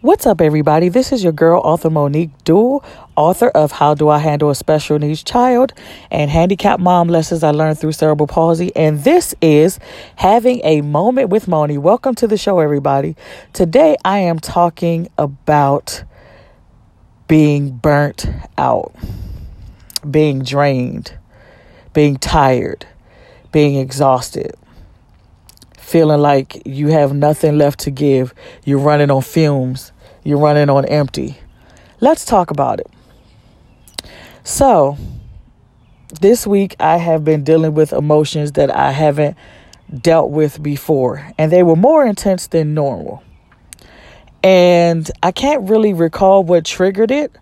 What's up, everybody? This is your girl, author Monique Duell, author of How Do I Handle a Special Needs Child and Handicapped Mom Lessons I Learned Through Cerebral Palsy. And this is Having a Moment with Moni. Welcome to the show, everybody. Today, I am talking about being burnt out, being drained, being tired, being exhausted feeling like you have nothing left to give. You're running on fumes. You're running on empty. Let's talk about it. So, this week I have been dealing with emotions that I haven't dealt with before, and they were more intense than normal. And I can't really recall what triggered it.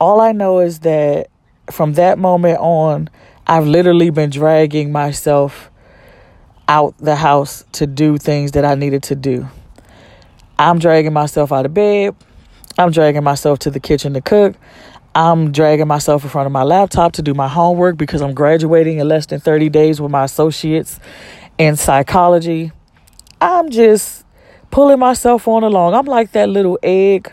All I know is that from that moment on, I've literally been dragging myself out the house to do things that I needed to do. I'm dragging myself out of bed. I'm dragging myself to the kitchen to cook. I'm dragging myself in front of my laptop to do my homework because I'm graduating in less than 30 days with my associates in psychology. I'm just pulling myself on along. I'm like that little egg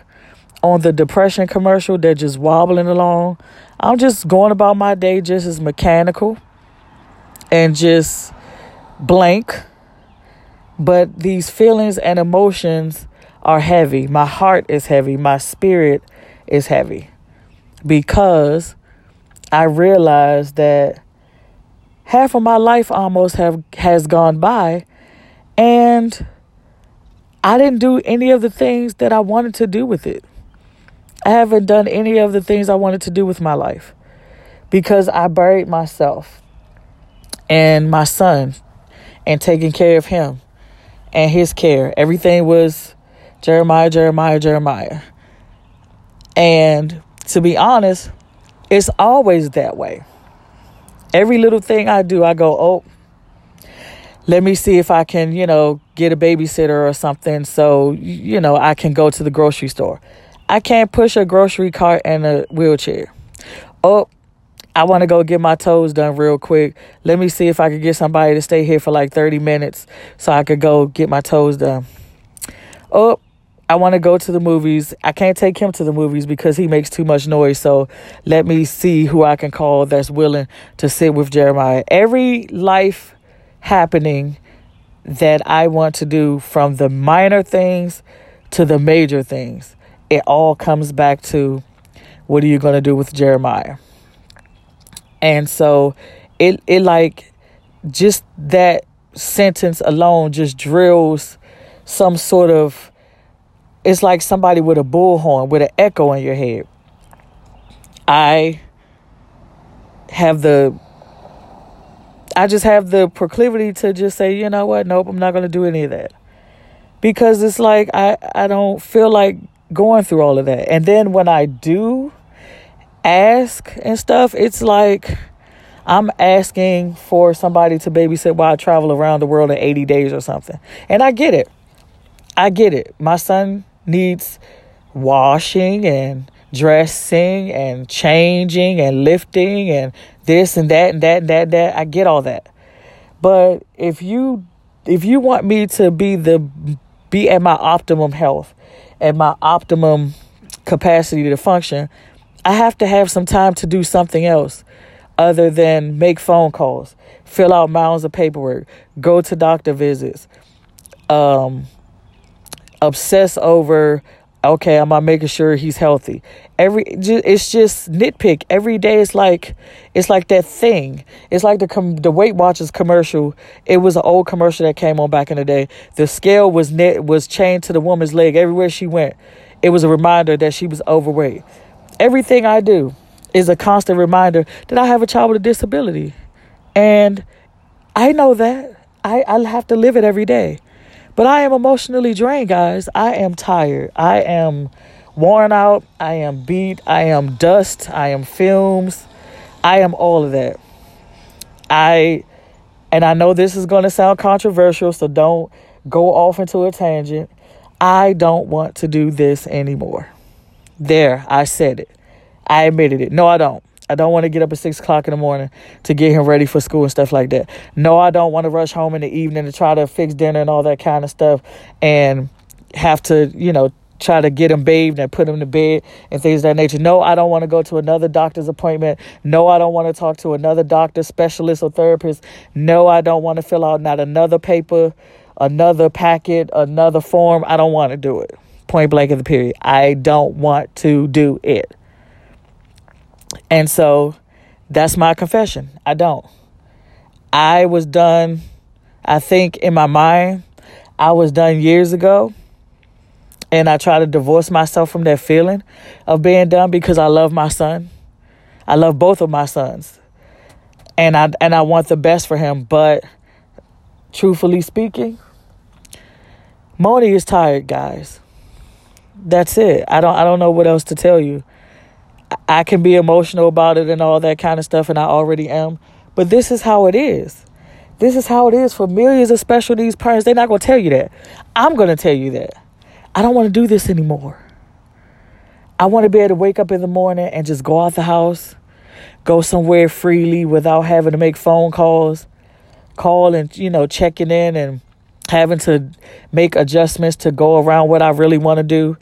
on the depression commercial that just wobbling along. I'm just going about my day just as mechanical and just blank, but these feelings and emotions are heavy. My heart is heavy. My spirit is heavy because I realize that half of my life almost have has gone by and I didn't do any of the things that I wanted to do with it. I haven't done any of the things I wanted to do with my life because I buried myself and my son and taking care of him and his care. Everything was Jeremiah, Jeremiah, Jeremiah. And to be honest, it's always that way. Every little thing I do, I go, oh, let me see if I can, you know, get a babysitter or something so, you know, I can go to the grocery store. I can't push a grocery cart in a wheelchair. Oh, I want to go get my toes done real quick. Let me see if I could get somebody to stay here for like 30 minutes so I could go get my toes done. Oh, I want to go to the movies. I can't take him to the movies because he makes too much noise. So let me see who I can call that's willing to sit with Jeremiah. Every life happening that I want to do, from the minor things to the major things, it all comes back to what are you going to do with Jeremiah? And so it it like just that sentence alone just drills some sort of it's like somebody with a bullhorn with an echo in your head. I have the I just have the proclivity to just say, you know what, nope, I'm not gonna do any of that. Because it's like I, I don't feel like going through all of that. And then when I do ask and stuff, it's like I'm asking for somebody to babysit while I travel around the world in 80 days or something. And I get it. I get it. My son needs washing and dressing and changing and lifting and this and that and that and that and that. I get all that. But if you if you want me to be the be at my optimum health, at my optimum capacity to function, I have to have some time to do something else other than make phone calls, fill out mounds of paperwork, go to doctor visits, um, obsess over okay, am I making sure he's healthy? Every it's just nitpick. Every day it's like it's like that thing. It's like the com- the Weight Watchers commercial. It was an old commercial that came on back in the day. The scale was net was chained to the woman's leg everywhere she went. It was a reminder that she was overweight. Everything I do is a constant reminder that I have a child with a disability. And I know that. I, I have to live it every day. But I am emotionally drained, guys. I am tired. I am worn out. I am beat. I am dust. I am fumes. I am all of that. I, and I know this is going to sound controversial, so don't go off into a tangent. I don't want to do this anymore. There, I said it. I admitted it. No, I don't. I don't want to get up at six o'clock in the morning to get him ready for school and stuff like that. No, I don't want to rush home in the evening to try to fix dinner and all that kind of stuff and have to, you know, try to get him bathed and put him to bed and things of that nature. No, I don't want to go to another doctor's appointment. No, I don't want to talk to another doctor, specialist, or therapist. No, I don't want to fill out not another paper, another packet, another form. I don't want to do it. Point blank in the period. I don't want to do it. And so that's my confession. I don't. I was done, I think in my mind, I was done years ago and I try to divorce myself from that feeling of being done because I love my son. I love both of my sons. And I and I want the best for him, but truthfully speaking, Moni is tired, guys. That's it. I don't I don't know what else to tell you. I can be emotional about it and all that kind of stuff and I already am, but this is how it is. This is how it is for millions of special needs parents. They're not going to tell you that. I'm going to tell you that. I don't want to do this anymore. I want to be able to wake up in the morning and just go out the house, go somewhere freely without having to make phone calls, call and, you know, checking in and having to make adjustments to go around what I really want to do.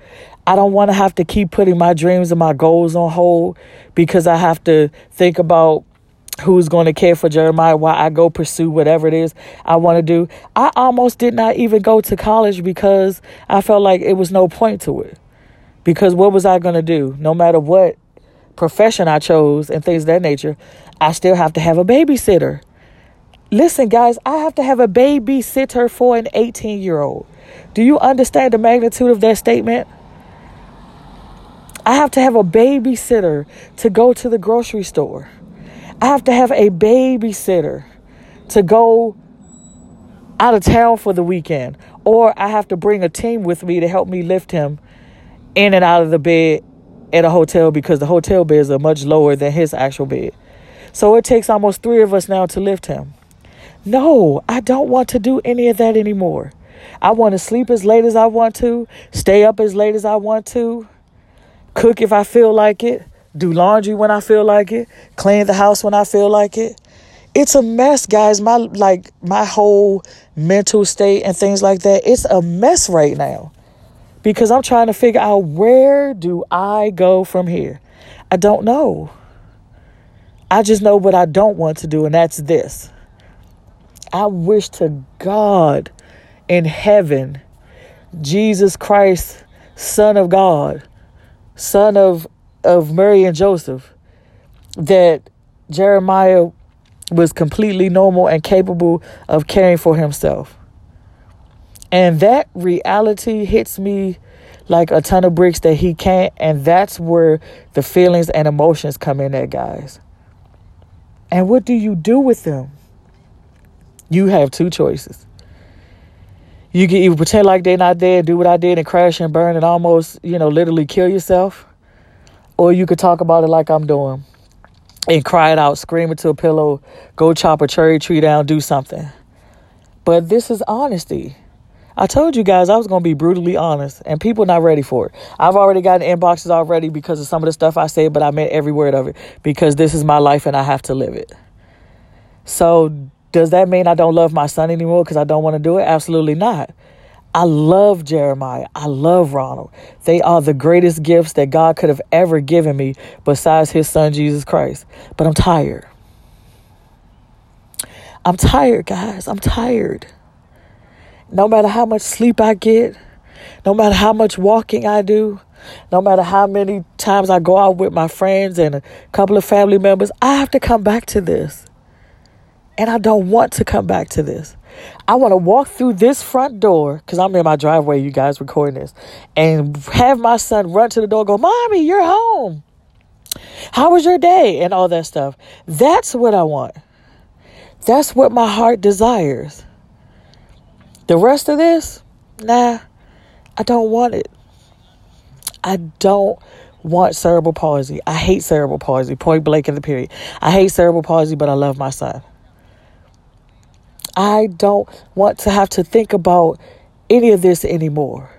I don't want to have to keep putting my dreams and my goals on hold because I have to think about who's going to care for Jeremiah while I go pursue whatever it is I want to do. I almost did not even go to college because I felt like it was no point to it. Because what was I going to do? No matter what profession I chose and things of that nature, I still have to have a babysitter. Listen, guys, I have to have a babysitter for an 18 year old. Do you understand the magnitude of that statement? I have to have a babysitter to go to the grocery store. I have to have a babysitter to go out of town for the weekend, or I have to bring a team with me to help me lift him in and out of the bed at a hotel because the hotel beds are much lower than his actual bed. So it takes almost three of us now to lift him. No, I don't want to do any of that anymore. I want to sleep as late as I want to, stay up as late as I want to, cook if I feel like it, do laundry when I feel like it, clean the house when I feel like it. It's a mess, guys. My like my whole mental state and things like that. It's a mess right now. Because I'm trying to figure out where do I go from here? I don't know. I just know what I don't want to do and that's this. I wish to God in heaven Jesus Christ, Son of God, Son of of Mary and Joseph that Jeremiah was completely normal and capable of caring for himself. And that reality hits me like a ton of bricks that he can't. And that's where the feelings and emotions come in at, guys. And what do you do with them? You have two choices. You can either pretend like they're not there, do what I did, and crash and burn and almost, you know, literally kill yourself. Or you could talk about it like I'm doing and cry it out, scream it to a pillow, go chop a cherry tree down, do something. But this is honesty. I told you guys I was going to be brutally honest, and people not ready for it. I've already gotten inboxes already because of some of the stuff I said, but I meant every word of it because this is my life and I have to live it. So, does that mean I don't love my son anymore because I don't want to do it? Absolutely not. I love Jeremiah. I love Ronald. They are the greatest gifts that God could have ever given me besides his son, Jesus Christ. But I'm tired. I'm tired, guys. I'm tired. No matter how much sleep I get, no matter how much walking I do, no matter how many times I go out with my friends and a couple of family members, I have to come back to this. And I don't want to come back to this. I want to walk through this front door because I'm in my driveway, you guys recording this, and have my son run to the door, go, Mommy, you're home. How was your day? And all that stuff. That's what I want. That's what my heart desires. The rest of this, nah, I don't want it. I don't want cerebral palsy. I hate cerebral palsy, point blank in the period. I hate cerebral palsy, but I love my son. I don't want to have to think about any of this anymore.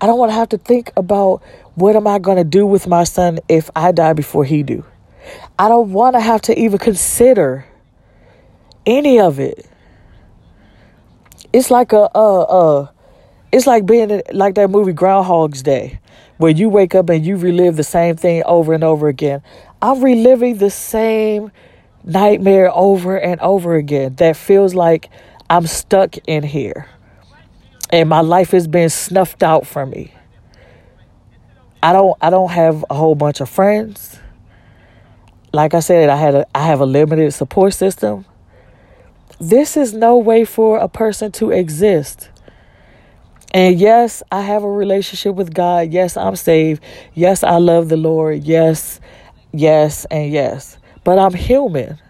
I don't want to have to think about what am I going to do with my son if I die before he do. I don't want to have to even consider any of it. It's like a uh uh it's like being like that movie Groundhog's Day, where you wake up and you relive the same thing over and over again. I'm reliving the same nightmare over and over again that feels like I'm stuck in here and my life is being snuffed out from me. I don't I don't have a whole bunch of friends. Like I said, I had a I have a limited support system. This is no way for a person to exist. And yes, I have a relationship with God. Yes, I'm saved. Yes, I love the Lord. Yes, yes, and yes. But I'm human.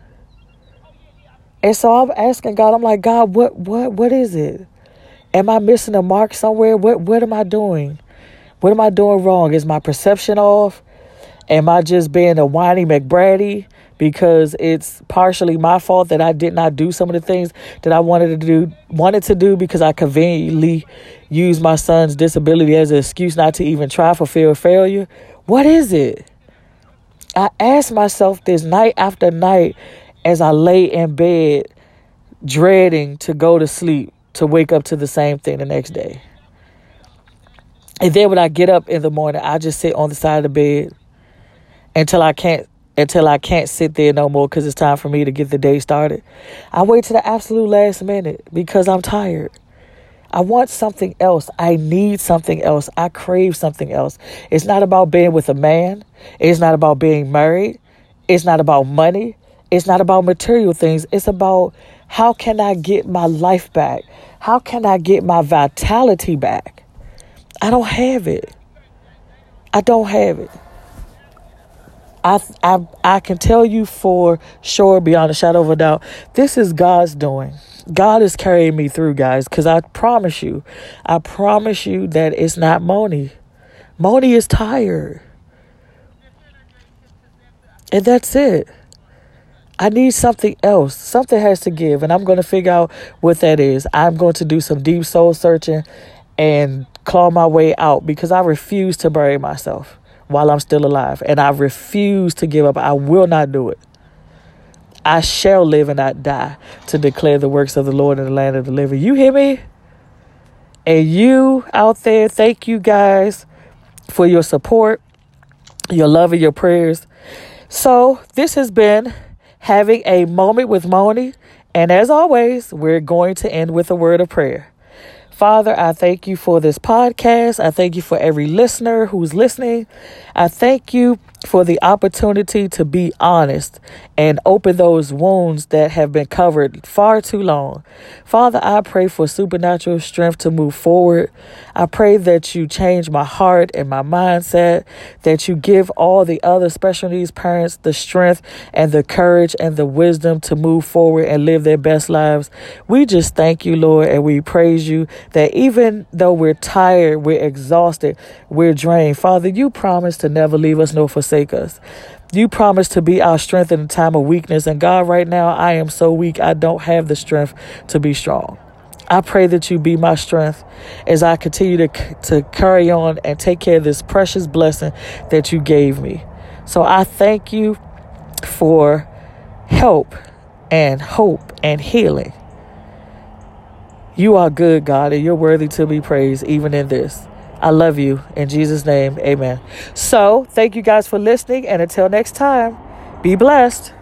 And so I'm asking God, I'm like, God, what what what is it? Am I missing a mark somewhere? What what am I doing? What am I doing wrong? Is my perception off? Am I just being a whiny McBrady because it's partially my fault that I did not do some of the things that I wanted to do wanted to do because I conveniently used my son's disability as an excuse not to even try for fear of failure? What is it? I ask myself this night after night as I lay in bed dreading to go to sleep to wake up to the same thing the next day. And then when I get up in the morning, I just sit on the side of the bed until I can't until I can't sit there no more because it's time for me to get the day started. I wait to the absolute last minute because I'm tired. I want something else. I need something else. I crave something else. It's not about being with a man. It's not about being married. It's not about money. It's not about material things. It's about how can I get my life back? How can I get my vitality back? I don't have it. I don't have it. I, I, I can tell you for sure, beyond a shadow of a doubt, this is God's doing. God is carrying me through, guys, because I promise you, I promise you that it's not Moni. Moni is tired. And that's it. I need something else. Something has to give, and I'm going to figure out what that is. I'm going to do some deep soul searching and claw my way out because I refuse to bury myself while I'm still alive, and I refuse to give up. I will not do it. I shall live and not die to declare the works of the Lord in the land of the living. You hear me? And you out there, thank you guys for your support, your love, and your prayers. So, this has been having a moment with Moni. And as always, we're going to end with a word of prayer. Father, I thank you for this podcast. I thank you for every listener who's listening. I thank you for the opportunity to be honest and open those wounds that have been covered far too long. Father, I pray for supernatural strength to move forward. I pray that you change my heart and my mindset, that you give all the other special needs parents the strength and the courage and the wisdom to move forward and live their best lives. We just thank you, Lord, and we praise you that even though we're tired, we're exhausted, we're drained, Father, you promise to never leave us nor forsake us. You promise to be our strength in a time of weakness. And God, right now, I am so weak, I don't have the strength to be strong. I pray that you be my strength as I continue to, to carry on and take care of this precious blessing that you gave me. So I thank you for help and hope and healing. You are good, God, and you're worthy to be praised even in this. I love you. In Jesus' name, amen. So, thank you guys for listening, and until next time, be blessed.